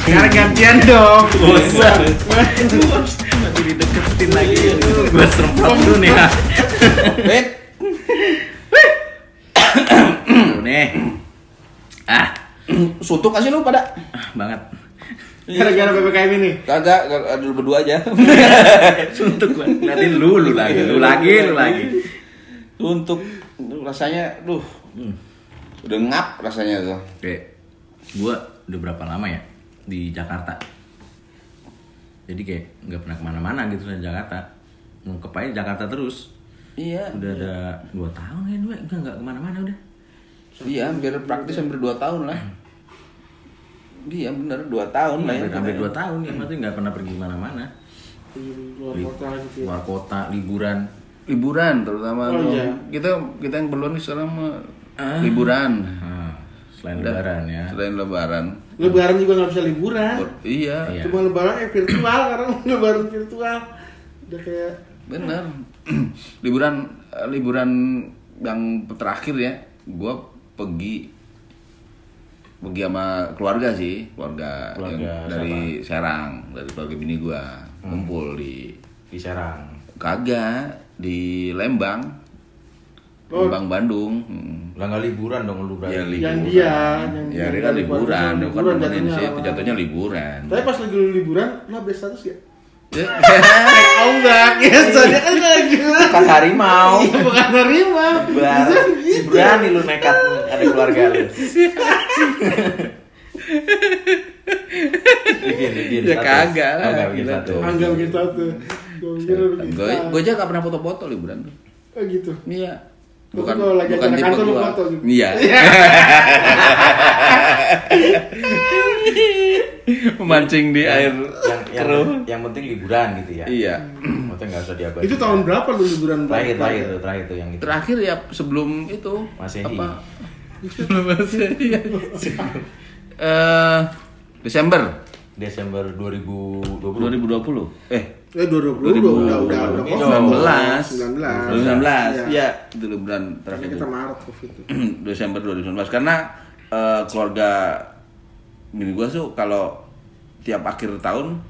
Sekarang gantian dong. Bosan. Nanti dideketin lagi. Gue serempak dulu nih ya. Ben, Tuh nih. Ah, suntuk kasih lu pada? ah, banget. Gara-gara PPKM ini. Kagak, ada lu berdua aja. Suntuk gue. Ngeliatin lu, lu lagi, lu lagi, lu lagi. Suntuk, rasanya, duh, Hmm. udah ngap rasanya tuh. Kayak gue udah berapa lama ya di Jakarta. Jadi kayak nggak pernah ke mana-mana gitu dari Jakarta. Ngekep aja Jakarta terus. Iya, Udah ada dua tahun ya dua, enggak nggak ke mana-mana udah. iya, hampir praktis hampir dua tahun lah. Iya bener dua tahun lah ya. Hampir, hampir dua tahun ya, maksudnya nggak pernah pergi ke mana-mana. Luar kota gitu ya. Luar kota, liburan. Liburan terutama Oh, tuh. iya. kita kita yang perluan nih sekarang Ah. liburan. Nah, selain Udah. lebaran ya. Selain lebaran. Lebaran juga nggak bisa liburan. Ber- iya, Iya. Cuma lebaran eh virtual karena lebaran virtual. Udah kayak bener. liburan eh, liburan yang terakhir ya, gua pergi pergi sama keluarga sih, keluarga, Keluarga yang dari Serang, dari keluarga bini gua, kumpul di Di Serang. kagak di Lembang, Oh. Lembang Bandung. Hmm. Lah nggak liburan dong lu berarti. Ya, liburan. yang dia, yang ya, ini kan liburan, bukan liburan nemenin jatuhnya sih, jatuhnya liburan. Tapi pas lagi lu liburan, lu update status ya? Ya. Oh enggak, ya soalnya kan lagi Kan harimau. Iya, bukan nerima. Bar. Gitu. Berani lu nekat ada keluarga lu. Bikin, bikin. Ya kagak lah, nggak bikin gitu kira lu gitu. Gue gue aja gak pernah foto-foto liburan tuh. Oh gitu. Iya. Bukan kalau lagi bukan tipe kantor gua. foto. Iya. Memancing di air Yang, yang, keruh. yang penting liburan gitu ya. Iya. Maksudnya nggak usah diabaikan. Itu tahun berapa lu liburan terakhir terakhir tuh terakhir tuh yang itu. Terakhir ya sebelum itu Masehi. apa? Sebelum ya. Eh Desember Desember 2020. 2020. Eh Eh 2020 udah udah udah udah Ini kosong. 19 19. 2019 Iya. ya itu liburan Terakhir terakhir kita. Maret Covid itu. Desember 2019 karena eh, keluarga bini gua tuh kalau tiap akhir tahun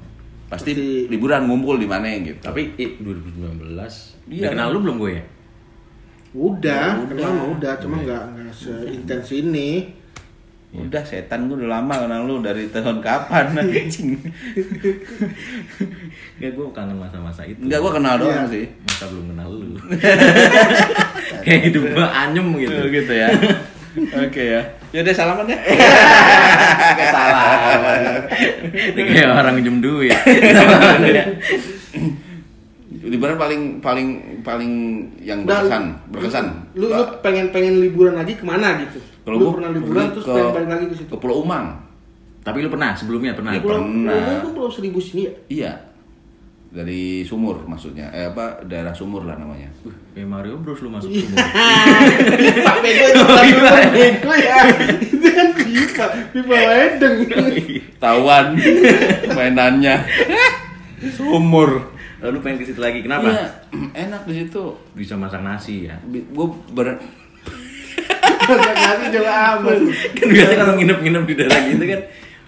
pasti, Pasti- liburan ngumpul di mana gitu. Tapi eh, 2019. Iya. Udah kenal lu belum gue ya? Udah, Ya, udah. kenal mah udah, cuma nggak nggak seintens ini. Udah setan gua udah lama kenal lu dari tahun kapan anjing. Enggak, gue kangen masa-masa itu. Enggak gua kenal doang Iya. sih. Masa belum kenal lu. Kayak hidup gue anyem gitu. Oh, gitu ya. Oke ya. Ya udah salaman ya. Kayak salah. Ini kayak orang minjem duit. Liburan paling paling paling yang berkesan, berkesan. Lu lu pengen pengen liburan lagi ke mana gitu? Kalau lu gua pernah liburan terus ke- pengen balik lagi ke situ. ke Pulau Umang. Tapi lu pernah sebelumnya pernah. Iya, Pulau pernah. Pulau itu pulau seribu sini ya? Iya. Dari sumur maksudnya. Eh apa daerah sumur lah namanya. Uh, kayak Mario Bros lu masuk Iya. sumur. Pipa bego itu bukan pipa bego ya. Itu kan pipa, pipa ledeng. Tawan mainannya. sumur. Lalu pengen ke situ lagi. Kenapa? Iya, enak di situ. Bisa masak nasi ya. Gue ber Masak nasi juga aman. kan biasanya kalau nginep-nginep di daerah gitu kan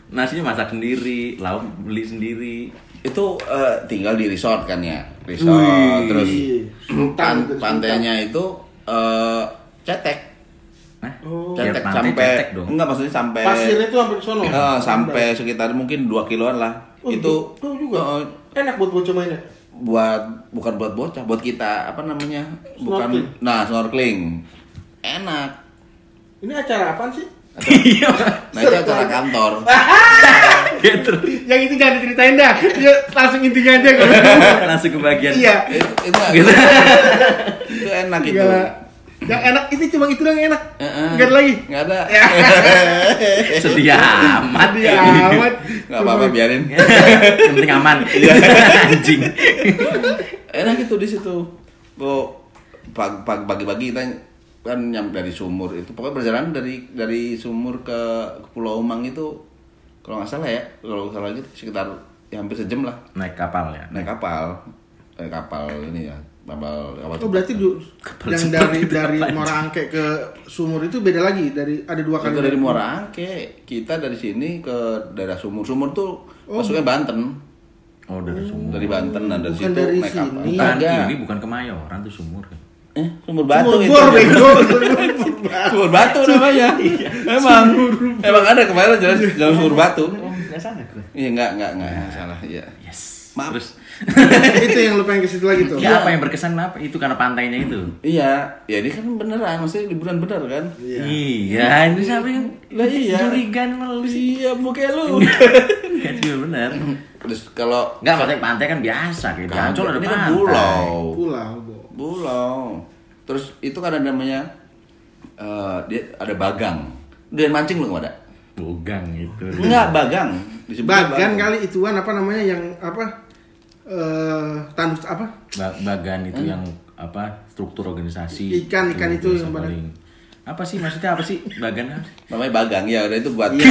nasinya masak sendiri, lauk beli sendiri. itu eh, tinggal di resort kan ya. Resort Wih, terus Sultan pan- itu, Sultan. pantainya itu eh, cetek. Nah, Oh. ya Cetek pantai sampai cetek dong. enggak maksudnya sampai Pasirnya tuh hampir sono. Eh, sampai sekitar mungkin 2 kiloan lah. Oh, itu jauh juga. eh, Enak buat bocah mainnya. buat bukan buat bocah, buat kita apa namanya? Bukan Snorkeling. nah snorkeling. Enak. Ini acara apaan sih? Iya. Nah, itu acara kantor. Gitu. Yang itu jangan diceritain dah. Ya, langsung intinya aja kan. Langsung ke bagian. Iya. itu itu, Gitu. itu enak itu. Gila. Yang enak itu cuma itu doang yang enak. Heeh. Enggak ada lagi. Nggak ada. Ya. Sedia amat. Dia amat. Nggak apa-apa biarin. Yang penting aman. Anjing. enak itu di situ. Bu pag- pag- pagi-pagi kita kan nyam dari sumur itu pokoknya perjalanan dari dari sumur ke, ke Pulau Umang itu kalau nggak salah ya kalau nggak salah gitu sekitar ya hampir sejam lah Naik kapal ya. naik kapal naik kapal ini ya Kapal kapal Oh berarti du, Kapal yang dari dari? Muara Angke ke Sumur itu beda lagi dari ada dua kali. Kita dari Muara Angke, kita dari sini ke daerah Sumur. Sumur tuh masuknya Banten. Oh dari sumur. Dari Banten dan dari Bukan situ dari naik kapal. sini. Bukan, Kagak. ini bukan Kemayoran tuh sumur kan. Eh, Sumur Batu Sumur itu. bor bego. Sumur. Sumur Batu namanya. Emang. Emang ada kemarin jelas jalan Sumur Batu. Enggak salah gue. Iya, enggak, enggak, enggak, salah. Iya. Yes. Maaf. Terus itu yang lu pengen ke situ lagi tuh. ya apa yang berkesan apa? Itu karena pantainya itu. Iya, ya ini kan beneran, maksudnya liburan bener kan? Iya, ini siapa yang Lah iya. curigan melulu sih? Iya, bukan lu. Enggak juga benar. Terus kalau Enggak, maksudnya pantai kan biasa kayak di Ancol ada ini kan pantai. pulau. Pulau, Bo. Pulau. Terus itu kan ada namanya eh, dia ada bagang. Dia mancing lu nggak ada? Bogang gitu. Enggak, bagang. Disebutnya Bagan kali ituan apa namanya yang apa? Eh tandus apa? Ba- Bagan itu yang apa? Struktur organisasi. Ikan, ikan itu yang paling. Apa sih maksudnya apa sih bagan? apa? Namanya bagang ya, udah itu buat Iya.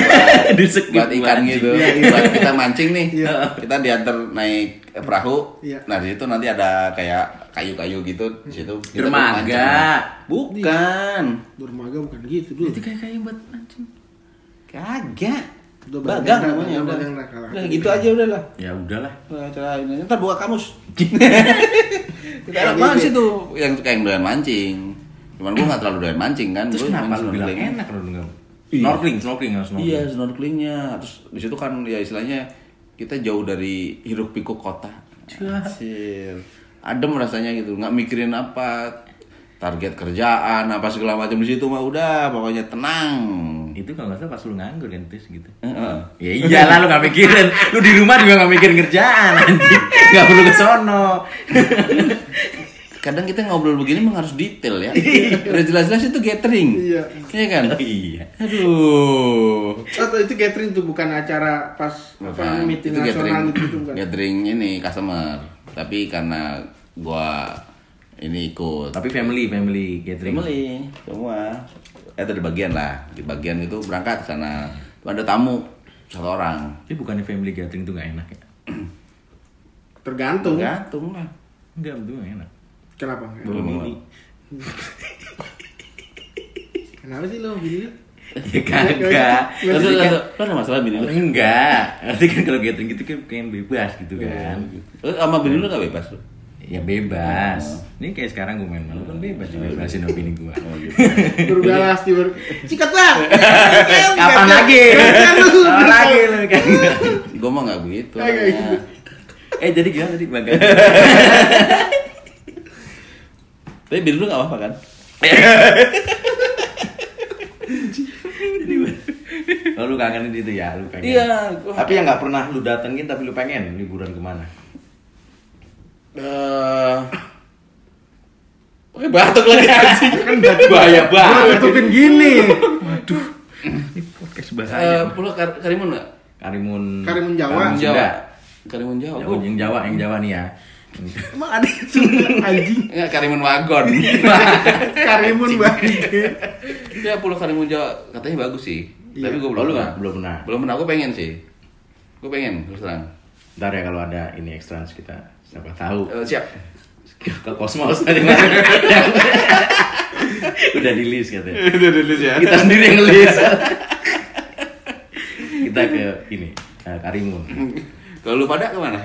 buat, buat ikan gitu. Iya, iya. Buat kita mancing nih. Iya. Kita diantar naik perahu. Iya. Nah, di situ nanti ada kayak kayu-kayu gitu di situ. kita Dermaga. mancing. Bukan. Dermaga bukan gitu dulu. Itu kayak kayak buat mancing. Kagak. Udah Bagang namanya udah bagang lah, kalau Udah gitu aja udah lah. Ya udahlah. Cara ini ntar buka kamus. Kita enak banget sih tuh yang kayak yang doyan mancing. Cuman gua nggak terlalu doyan mancing kan. Terus Gua kenapa lu bilang enak lu? Iya. Snorkeling, snorkeling, snorkeling. Iya snorkelingnya. Terus di situ kan ya istilahnya kita jauh dari hiruk pikuk kota. Anjir. Adem rasanya gitu, nggak mikirin apa target kerjaan apa segala macam di situ mah udah pokoknya tenang. Itu kalau nggak salah pas lu nganggur kan tis gitu. Heeh. Ya iyalah lu gak mikirin. Lu di rumah juga gak mikirin kerjaan anjing. Gak perlu ke sono. Kadang kita ngobrol begini emang harus detail ya. Udah jelas-jelas itu gathering. Iya. Iya kan? Oh iya. Aduh. Atau itu catering tuh bukan acara pas apa Bukan. meeting itu gathering, nasional gitu bukan. gathering ini customer. Tapi karena gua ini ikut Tapi family, family gathering. family semua. Eh, itu ada bagian lah. Di bagian itu berangkat ke sana. Ada tamu satu orang. Tapi bukannya family gathering tuh gak enak ya? Tergantung. Gantung lah. Enggak, itu gak enak. Kenapa? Belum Ini. Kenapa sih lo gini? Ya kagak. Lu ada masalah bini lu? Enggak. Nanti kan kalau gathering gitu kan kayak bebas gitu kan. Lu sama bini lu gak bebas lu? Ya bebas. Ini kayak sekarang gue main malu kan bebas juga bebasin opini gue. Oh gitu. Berbalas di ber... Sikat bang! Kapan lagi? Kapan lagi lu kan? Gua mah gak begitu. Gitu. Eh jadi gimana tadi bang? Tapi bini lu gak apa-apa kan? Oh lu kangen itu ya, lu pengen. Iya, gua- Tapi yang nggak pernah lu datengin tapi lu pengen liburan ke mana? Eh, Pakai batuk lagi anjing. Kan Bahaya banget. tutupin gini. Ini podcast Eh, bahaya. Pulau Kar- Karimun nggak? Karimun. Karimun Jawa. Karimun Jawa. Karimun Jawa. Jawa, yang Jawa, yang Jawa nih ya. Emang ada anjing Enggak, Karimun Wagon. Karimun bang. ya Pulau Karimun Jawa katanya bagus sih. Iya. Tapi gue belum lu pernah. Belum pernah. Belum pernah, gue pengen sih. Gue pengen, terus terang. Ntar ya kalau ada ini extra kita siapa tahu Eh, siap. ke kosmos tadi udah di list katanya Udah rilis ya. kita sendiri yang list kita ke ini eh, Karimun Kalau lu pada ke mana?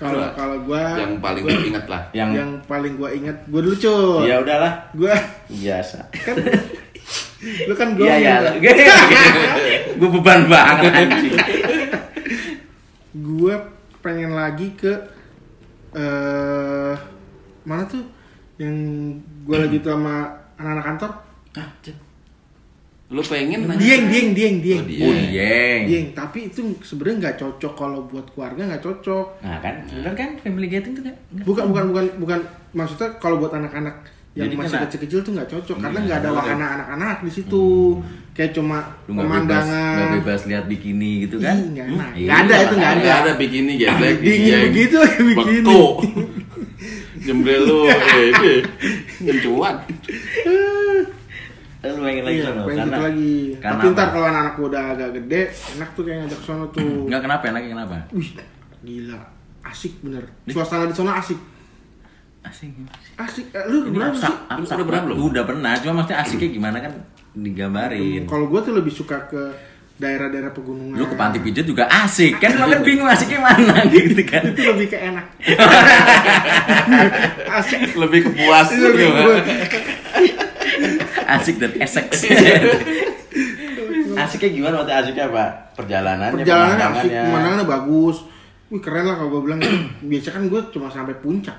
Kalau kalau gua Yang paling gue ingat lah. yang, yang paling gua ingat gua dulu cuy. ya udahlah. Gua biasa. kan lu kan gua iya. ya gue beban banget anjing. Gue pengen lagi ke eh mana tuh? Yang gue lagi tuh sama anak-anak kantor. Ah. Lu pengen nanya? dieng dieng dieng dieng Oh, Dieng. oh dieng dieng tapi itu sebenarnya nggak cocok kalau buat keluarga nggak cocok nah kan bener kan family gathering tuh kan bukan bukan bukan bukan maksudnya kalau buat anak-anak yang Jadi masih kecil-kecil tuh nggak cocok karena Iya, nggak ada wahana anak-anak di situ kayak cuma lu bebas pemandangan nggak bebas lihat bikini gitu kan Ih, nggak enak. Iya, Nggak ada, itu nggak Nggak ada bikini geblek. Dingin dieng. begitu, bikini. Beku. Jembrel lu, eh, ini. Lu pengen lagi Iya, sono pengen karena gitu lagi. karena Tapi ntar kalau anak gua udah agak gede, enak tuh kayak ngajak ke sono tuh. nggak kenapa enaknya kenapa Wih, gila, asik bener. Suasana di sana asik. asik sih? Asik. Eh, lu Ini berapa sih? abstrak Udah pernah belum? Udah pernah, cuma maksudnya asiknya gimana kan digambarin. Kalau gue tuh lebih suka ke daerah-daerah pegunungan. Lu ke panti pijat juga asik kan, lu kan bingung asiknya mana gitu kan. itu lebih ke enak. Asik. Lebih kepuas Itu lebih gitu. Asik dan esek. asiknya gimana waktu asiknya apa? Perjalanannya, Perjalanannya asik, pemandangannya. bagus. Wih keren lah kalau gue bilang. Biasa kan gue cuma sampai puncak.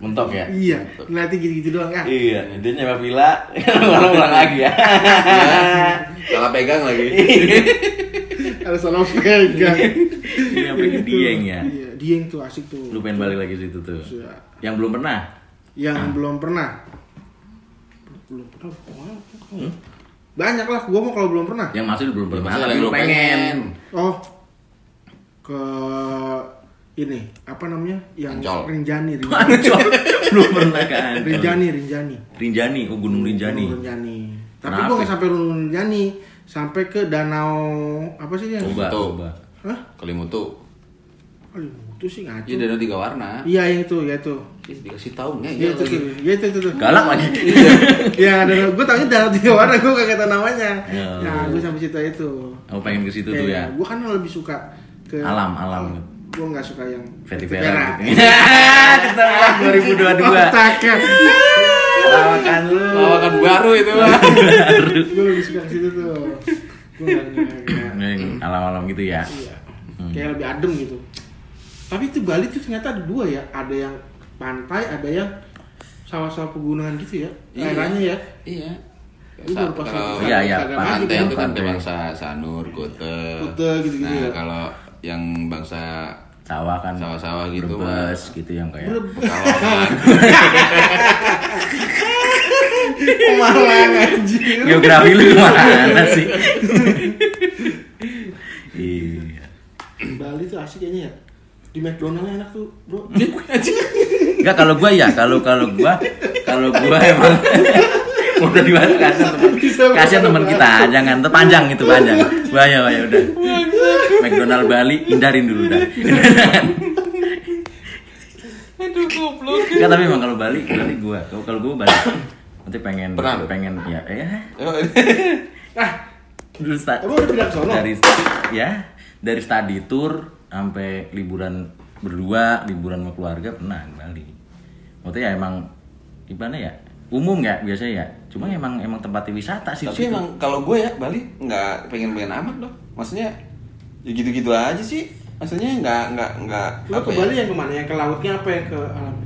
Mentok ya? Iya, ngeliatin gitu-gitu doang kan. Iya, dia nyewa villa, orang ulang lagi ya. Salah pegang lagi. Ada salah pegang. Iya, pergi Gitu. Dieng ya. Iya, Dieng tuh asik tuh. Lu pengen balik lagi situ tuh. Iya. Yang belum pernah? Yang belum pernah. Belum pernah. pokoknya. Banyak lah, gue mau kalau belum pernah. Yang masih lu belum Ya, pernah, tapi yang lu lu pengen. Oh, ke ini apa namanya? Yang Ancol. Rinjani, Rinjani. Ancol. belum pernah ke Ancol. Rinjani, Rinjani. Rinjani, oh Gunung Rinjani. Gunung Rinjani. Tapi gue nggak sampai Gunung Rinjani, sampai ke danau apa sih yang? Coba, Tuh. coba. Hah? Kelimutu. Oh, itu sih ngaco. Iya danau tiga warna. Iya yang itu, ya itu. Ih, Dikasih tahu nih. Iya itu, lagi. tuh. Iya itu, itu, tuh. Galak lagi. Iya, ada gue tahunya danau tiga warna, gue kagak tahu namanya. Ya. Nah, gue sampai situ itu. Aku pengen ke situ tuh ya. Gue kan lebih suka ke Alam, alam. Gue nggak suka yang Fetty Vera. Vera gitu. Ketebak 2022. Otaknya. Lawakan lu. Lawakan baru itu. gue lebih suka ke situ tuh. Gue nggak nggak- nggak- Alam-alam gitu ya. Iya. Kayak lebih adem gitu. Tapi itu Bali tuh ternyata ada dua ya. Ada yang pantai, ada yang sawah-sawah pegunungan gitu ya. Iya. Daerahnya ya. Iya. Pas Kalau Iya, iya, pantai itu kan Pantai. bangsa Sanur, Kute. Kute gitu-gitu Nah, ya. kalau yang bangsa Sawah kan. Sawah-sawah gitu, Brebes gitu yang kayak. Pekalongan. Malang anjir. Geografi lu mana sih? Iya. Bali tuh asik kayaknya ya. Di McDonald enak tuh, Bro. Enggak kalau gua ya, kalau kalau gua kalau gua emang udah dibahas kasihan teman kasihan teman kita jangan. Terpanjang itu panjang. Bahaya bahaya udah. McDonald Bali hindarin dulu dah. Aduh goblok. Enggak tapi emang kalau Bali Bali gua. Kalau kalau gua Bali. Nanti pengen Pernah? pengen ya ya Ah, dulu sta- Emang udah pindah ke sono? dari ya dari study tour sampai liburan berdua liburan sama keluarga pernah ke Bali maksudnya ya emang gimana ya umum ya biasanya ya cuma emang emang tempat wisata sih Tapi situ. emang kalau gue ya Bali nggak pengen-pengen amat loh. Maksudnya ya gitu-gitu aja sih. Maksudnya nggak nggak nggak lu apa ke ya? Bali yang ke mana? Yang ke lautnya apa yang ke alam?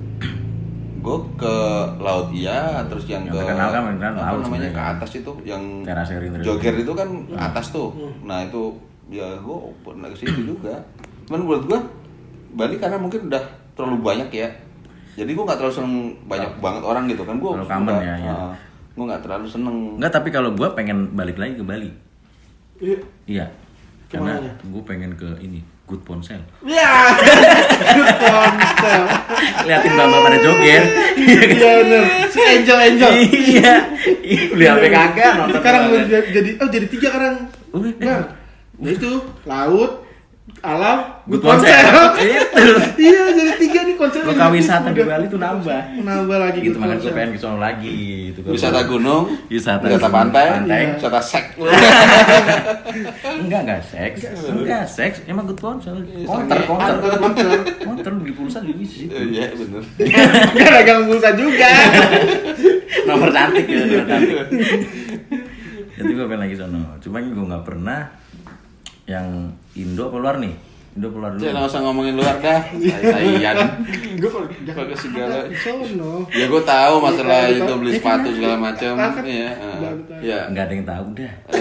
Gue ke laut iya, terus yang, Yang ke terkenal kan beneran apa laut namanya ke atas itu yang joger itu kan ke atas tuh. Nah itu ya gue pernah ke situ juga. Cuman menurut gue Bali karena mungkin udah terlalu banyak ya. Jadi gue nggak terlalu seneng banyak banget orang gitu kan. Gue Terlalu common ya, ya. gue nggak terlalu seneng. Enggak tapi kalau gua pengen balik lagi ke Bali Iya. iya karena gue pengen ke ini Good Ponsel Ya. Ponsel. liatin bapak pada joger Iya bener. Si Angel Angel. iya beli HP kagak Sekarang jadi oh jadi tiga sekarang. Udah. Nah, nah itu laut, alam, Good itu iya jadi tiga nih konsepnya. lokal wisata di. Bali tuh nambah Nambah lagi gitu makanya gue pengen ke sono lagi gitu Wisata gunung, Wisata wisata pantai, pantai. Iya. wisata sek. enggak enggak seks enggak seks emang good ponsel counter counter Antar konser. counter beli pulsa di situ Iya bener. Gak dagang pulsa juga. nomor cantik ya nomor cantik jadi gue pengen lagi sono cuma gue nggak pernah yang Indo apa luar nih Indo apa luar dulu Jangan usah ngomongin luar dah. Tai-taian. Gue kalau Pakai segala. Ya gue tahu masalah Iya, itu tahu. beli Ya, sepatu segala macam. Iya. Ah. Iya. nggak ada yang tahu dah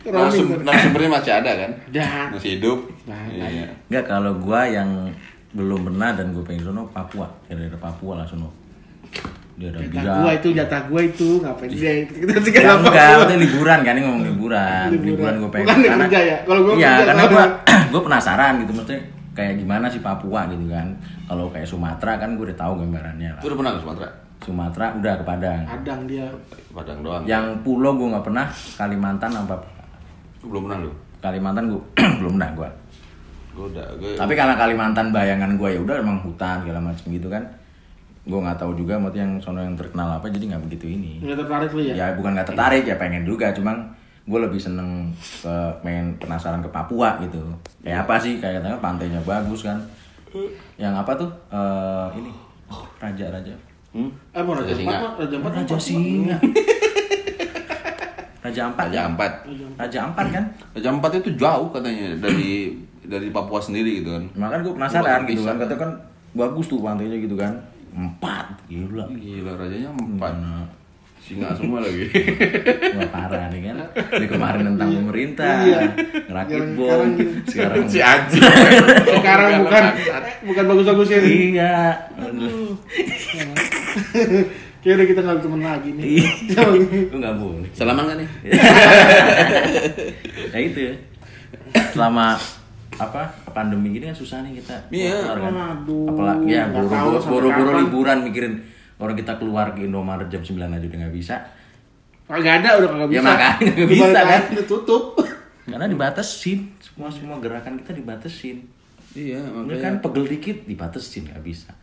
Narsum, Roaming. narsumbernya masih ada kan? Ada. Masih hidup. Iya. nggak kalau gue yang belum pernah dan gue pengen sono Papua daerah Papua lah sono Jatah gua itu, jatah gua itu ngapain dia kita Ya, enggak, maksudnya liburan kan ini ngomong liburan. Liburan. Liburan gue pengen Bukan kerja ya? Kalau gua Iya, karena gue gue penasaran gitu maksudnya kayak gimana sih Papua gitu kan. Kalau kayak Sumatera kan gue udah tahu gambarannya lah. Itu udah pernah ke Sumatera? Sumatera udah ke Padang. Padang dia. Padang doang. Yang pulau gue nggak pernah Kalimantan apa Belum pernah lu. Kalimantan gue belum pernah gue. Gue Gue udah gue Tapi karena Kalimantan bayangan gue ya udah emang hutan segala macam gitu kan. Gue nggak tahu juga mau yang sono yang terkenal apa jadi nggak begitu ini. Nggak tertarik lu ya? Ya bukan nggak tertarik ya pengen juga, cuman gue lebih seneng ke pengen penasaran ke Papua gitu. Kayak apa sih? Kayak katanya pantainya bagus kan. Yang apa tuh? Eh, ini raja-raja. Hmm? Eh mau Raja Raja Singa. Empat. Raja Empat. Raja? Singa. Raja Ampat. Raja ya? Ampat. Raja Ampat kan? Raja Ampat itu jauh katanya dari dari Papua sendiri gitu kan. Makanya gue penasaran gitu kan, katanya kan bagus tuh pantainya gitu kan. Empat, gila. Gila rajanya empat. Mana? Singa semua lagi. Wah parah nih kan. Ini kemarin tentang pemerintah, Iya. ngerakit Sekarang- bom. sekarang. Sekarang si anjing. Sekarang bukan bukan bagus-bagusnya nih. iya. Kayaknya udah kita nggak temen lagi nih. Iya. Lu nggak boleh. Salaman kan nih? Ya itu ya. Selama apa pandemi gini kan susah nih kita Iya. keluar kan. Apalagi ya nggak buru-buru liburan mikirin orang kita keluar ke Indomaret jam 9 aja udah nggak bisa. Kagak ada udah kagak Ya bisa. makanya nggak bisa, kan? Udah tutup. Karena dibatasin, semua semua gerakan kita dibatasin. Iya, Ini kan pegel dikit dibatasin nggak bisa.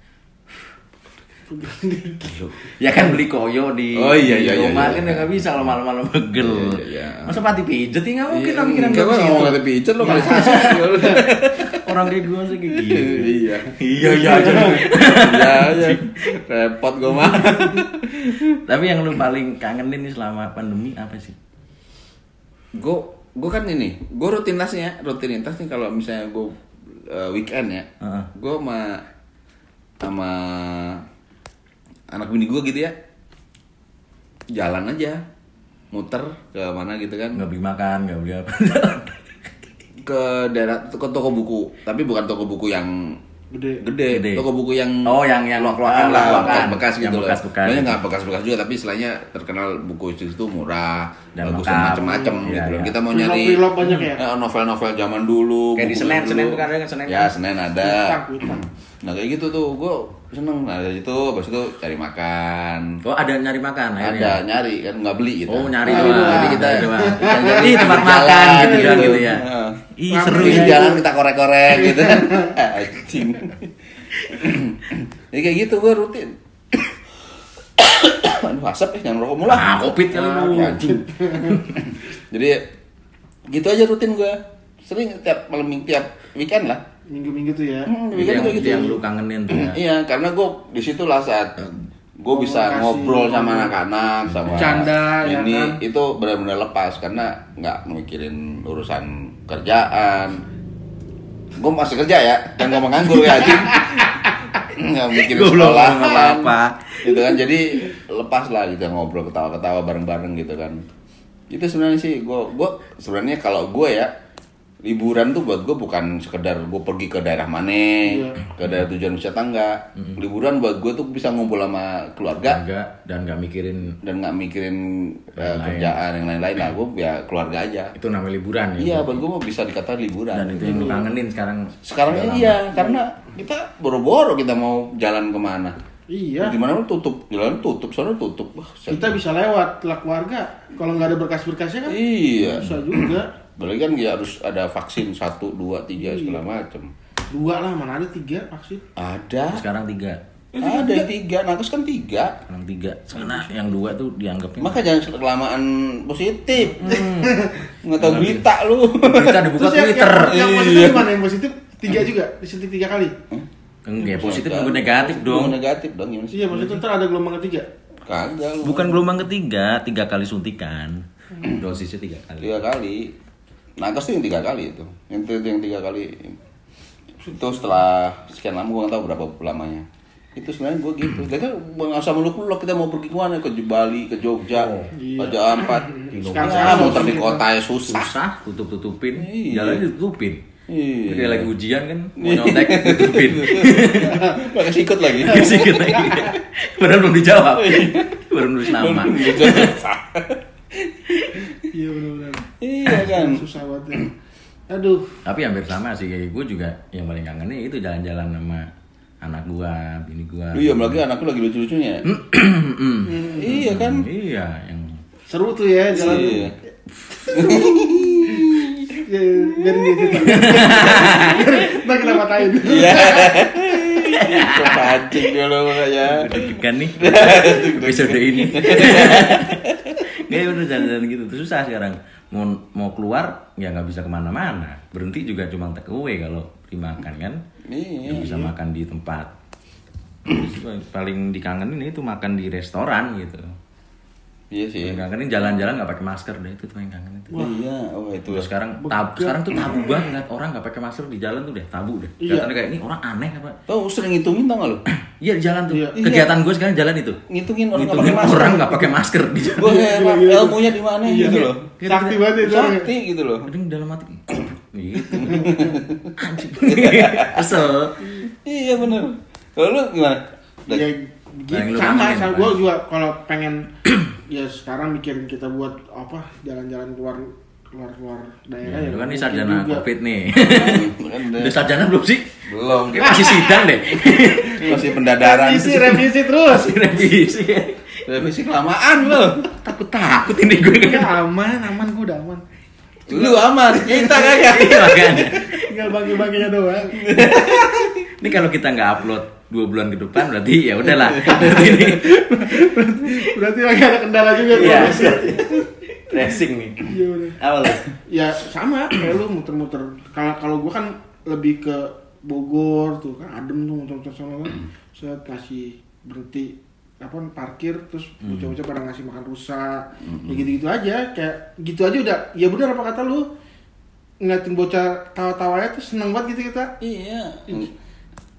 Ya kan beli koyo di Oh, iya, iya, iya, Indomaret iya. kan nggak bisa kalau malam-malam pegel. Iya, iya. Masa pati pijet ya nggak mungkin Iya, lah enggak, gue mau ngeliat pijet lo kali Orang kayak gue sih kayak gitu. Iya. Iya iya aja. Iya, iya. Repot gue mah. Tapi yang lu paling kangenin nih selama pandemi apa sih? Gue gue kan ini, gue rutinitasnya, rutinitas nih kalau misalnya gue weekend ya, Heeh. gue sama sama anak bini gue gitu ya, jalan aja, muter ke mana gitu kan, Nggak beli makan, nggak beli apa. ke daerah ke toko buku, tapi bukan toko buku yang Gede. gede, Gede. toko buku yang Oh, yang- yang loak-loakan ah, lah, Yang gitu loh. bekas-bekas. Sebenarnya nggak bekas-bekas juga, tapi istilahnya terkenal buku itu murah, Dan bagus lengkap. dan macam-macam Iya, gitu. loh. iya. Kita mau nyari banyak ya? Eh, novel-novel zaman dulu. Kayak di Senen. Senen tuh kan ada kan Senen Ya? Senen ada. Nah, kayak gitu tuh, gue seneng. Nah, dari itu, habis itu cari makan. Oh ada nyari makan Ada akhirnya? nyari kan nggak beli gitu. Oh nyari Nyari doang. doang. Jadi kita doang. jalan-jalan Ih tempat di makan gitu kan gitu ya. Heeh. Ih seru Di ya. jalan kita korek-korek gitu. Anjing. Jadi kayak gitu gue rutin. Aduh asap ya, jangan rokok mulu. Ah, covid kali Ah, lu. anjing. Jadi gitu aja rutin gue. Sering tiap malam tiap weekend lah. Minggu-minggu tuh ya. Hmm, Itu weekend yang, gitu. yang lu kangenin tuh ya. Iya, karena gue di situlah saat gue bisa Komunikasi. ngobrol sama anak-anak, sama Bercanda, ya ini kan? itu benar-benar lepas karena nggak mikirin urusan kerjaan. Gue masih kerja ya, dan ngomong nganggur ya, anjing. nggak mikirin Gua belum sekolah apa-apa. gitu kan jadi lepas lah gitu ngobrol ketawa-ketawa bareng-bareng gitu kan itu sebenarnya sih gue gue sebenarnya kalau gue ya liburan tuh buat gue bukan sekedar gue pergi ke daerah mana Iya. ke daerah tujuan wisata enggak liburan buat gue tuh bisa ngumpul sama keluarga Enggak dan nggak mikirin dan nggak mikirin Lain-lain. kerjaan yang lain-lain lah gue ya keluarga aja itu namanya liburan ya. iya buat gue mau bisa dikata liburan Dan itu yang lu kangenin sekarang. sekarang lama. iya karena kita boro-boro kita mau jalan ke mana Iya. Gimana lu tutup, jalan tutup, soalnya tutup. Wah. Kita bisa lewat lah keluarga. Kalau nggak ada berkas-berkasnya kan Iya. susah juga. Berarti kan ya harus ada vaksin satu, dua, tiga segala macam. Dua lah, mana ada tiga vaksin. Ada, Sekarang tiga. ada yang tiga, nakes kan tiga. Sekarang tiga. Sekarang yang dua tuh dianggapnya. Maka jangan kelamaan positif. Nggak tahu berita lu. Kita dibuka Terus yang, Twitter. yang, yang positif Iya. gimana? Yang positif tiga juga, disuntik tiga kali. Enggak positif nunggu negatif dong. Nunggu negatif dong gimana sih? Iya, maksudnya ntar ada gelombang ketiga. Kagak. Bukan gelombang ketiga, tiga kali suntikan. Dosisnya tiga kali. tiga kali. Nakes tuh yang tiga kali itu. Yang itu yang tiga kali. Itu setelah sekian lama gue nggak tahu berapa lamanya. Itu sebenarnya gue gitu. Jadi kan nggak usah muluk-muluk kita mau pergi ke mana ke Bali, ke Jogja, Iya. Raja Ampat. Sekarang- Ya, muter di kota ya susah. Susah, tutup-tutupin. Iya. Jalannya ditutupin. Iya. Dia lagi ujian kan, mau nyontek, tutupin. Pakai sikut lagi. Sikit lagi. Padahal belum dijawab. Baru nulis nama. Iya benar-benar. Iya kan. Susah banget. ya. Aduh. Tapi hampir sama sih kayak gue juga yang paling kangen nih itu jalan-jalan sama anak gua, bini gua. Iya, apalagi anakku lagi lucu-lucunya. Iya kan. Iya, yang Seru tuh ya jalan. Iya. Ya, biarin dia cerita. Ntar kita patahin. Iya. Kepancing dulu makanya. deg-degan nih episode ini Kayak udah jalan-jalan gitu. Terus susah sekarang. Mau mau keluar ya nggak bisa ke mana-mana. Berhenti juga cuma take away kalau dimakan kan? Iya. Bisa makan di tempat. Terus paling dikangenin itu makan di restoran gitu Iya sih. yang kangenin jalan-jalan nggak pakai masker deh itu tuh yang kangenin tuh. Iya, oh itu. Terus sekarang tabu, sekarang tuh tabu banget ngeliat orang nggak pakai masker di jalan tuh deh tabu deh. Iya. Kelihatannya kayak ini orang aneh apa? Oh, sering ngitungin tau gak lu? Iya di jalan tuh. Iya. Kegiatan gue sekarang jalan itu. Ngitungin orang nggak pakai masker. orang nggak pakai masker di jalan. Gue heran, ilmunya di mana Iya. gitu loh. Sakti banget itu. Sakti gitu loh. Kadang dalam hati gitu. Kesel. Iya bener. Kalau lu gimana? Ya Yang gitu lu sama, sama gue juga kalau pengen ya sekarang mikirin kita buat apa jalan-jalan keluar keluar keluar daerah Ya, ya. lu kan nih mungkin sarjana juga. covid nih. Kan udah- sarjana belum sih? belum kita Masih sidang deh. masih pendadaran. Revisi, revisi terus. Revisi. Revisi kelamaan lo. Takut takut ini gue Ya aman, aman gue udah aman. Lu aman, kita kagak. Iya. Tinggal bagi-baginya doang. Ini kalau kita nggak upload dua bulan ke depan berarti ya udahlah. Berarti ini Berarti lagi ada kendala juga tuh. Iya. Racing nih. Iya. Apa lu? Ya sama kayak lu muter-muter. Kalau kalau gue kan lebih ke Bogor tuh kan adem tuh muter-muter sana kan. Saya kasih berhenti apa parkir terus bocah-bocah pada ngasih makan rusa ya gitu-gitu aja kayak gitu aja udah ya benar apa kata lu ngeliatin bocah tawa-tawanya tuh seneng banget gitu kita Iya.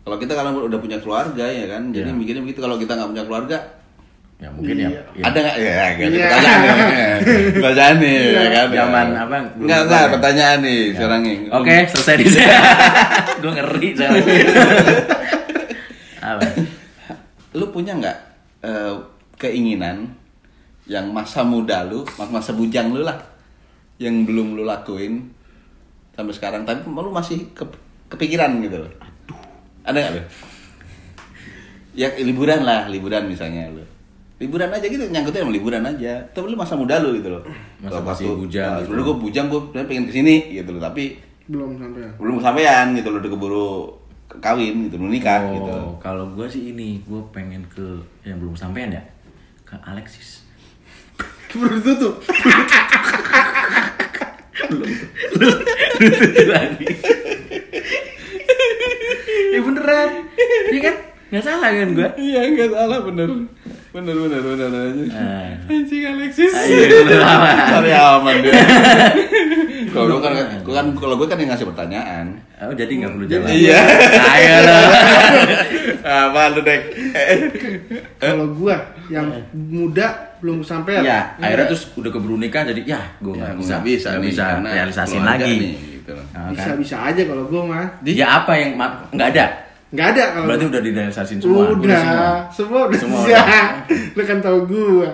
Kalau kita kan udah punya keluarga ya kan, jadi Iya. mikirnya begitu. Kalau kita nggak punya keluarga, Ya mungkin ya. Iya. ya. ada nggak? Ya, ya, Iya. pertanyaan nih, pertanyaan nih, ya kan? Zaman apa, Nggak, nggak, ya. pertanyaan nih sekarang nih. Oke, selesai di sini. Gue ngeri sekarang. Apa? Lu punya nggak eh, keinginan yang masa muda lu, mas- masa bujang lu lah, yang belum lu lakuin sampai sekarang, tapi lu masih ke- kepikiran gitu loh. Ada nggak lu? Ya liburan lah, liburan misalnya lu. Liburan aja gitu, nyangkutnya sama liburan aja. Tapi lu masa muda lu gitu loh. Masa Waktu- masih bujang Nah, gitu. Dulu gue bujang, gue pengen ke sini gitu loh. Tapi belum sampai belum sampean gitu loh, udah keburu kawin gitu, belum nikah gitu. Oh, kalau gue sih ini, gue pengen ke yang belum sampean ya, ke Alexis. baru tutup lagi. Ya beneran, iya kan? Nggak salah kan gue? Iya nggak salah bener bener bener bener aja. Ah. Anjing Alexis. Ayo, bener aman. Cari aman dia. Kalau gue kan, gua kan kalau gue kan yang ngasih pertanyaan. Oh, jadi nggak perlu jalan. Iya. Ayo lah. Apa lu dek? kalau gua yang muda belum sampai Ya, akhirnya terus udah keburu nikah jadi ya gue Ya, nggak gua bisa, nggak bisa bisa realisasiin keluarga lagi. Gitu loh. Nah, bisa kan? bisa aja kalau gua mah Ya apa yang ma- nggak ada? nggak ada kalau Berarti udah direalisasiin semua. udah, semua. semua udah Semua udah. lu kan tau gua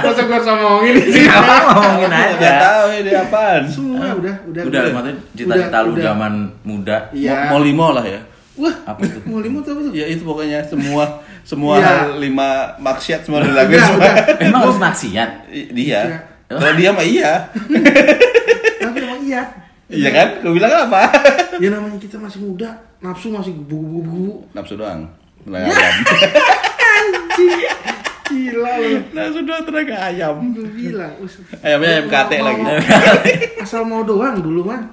masa gua ngomongin sih Nggak apa ngomongin Nggak aja. tahu ini apaan. semua udah udah Udah, maksudnya cita-cita lu udah. zaman muda iya Mau limo lah ya. wah apa itu? mau lima tuh apa tuh Ya itu pokoknya semua semua Iya. hal lima maksiat semua Udah, semua. udah. Emang harus maksiat? Dia. Iya. Kalau dia mah iya. tapi emang iya Iya kan? Kau bilang apa? ya namanya kita masih muda nafsu masih gubu-gubu Nafsu doang. Ya. Tenaga ayam. gila lu Nafsu doang tenaga ayam. gua bilang Ayamnya ayam kate lagi. asal mau doang dulu mah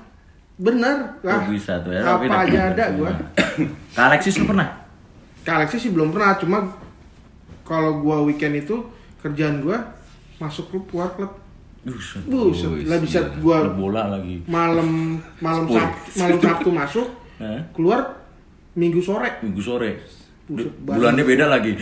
bener Oh, lah bisa tuh ya. apa tapi aja ada gua Ke Alexis lu pernah? ke Alexis sih belum pernah cuma kalau gua weekend itu kerjaan gua masuk klub keluar klub Buset. Buset, lah bisa gua- bola lagi. malam malam Sepuluh. Sab- malam Sabtu masuk Hah? keluar Minggu sore Minggu sore. Buset, Bulannya beda lagi.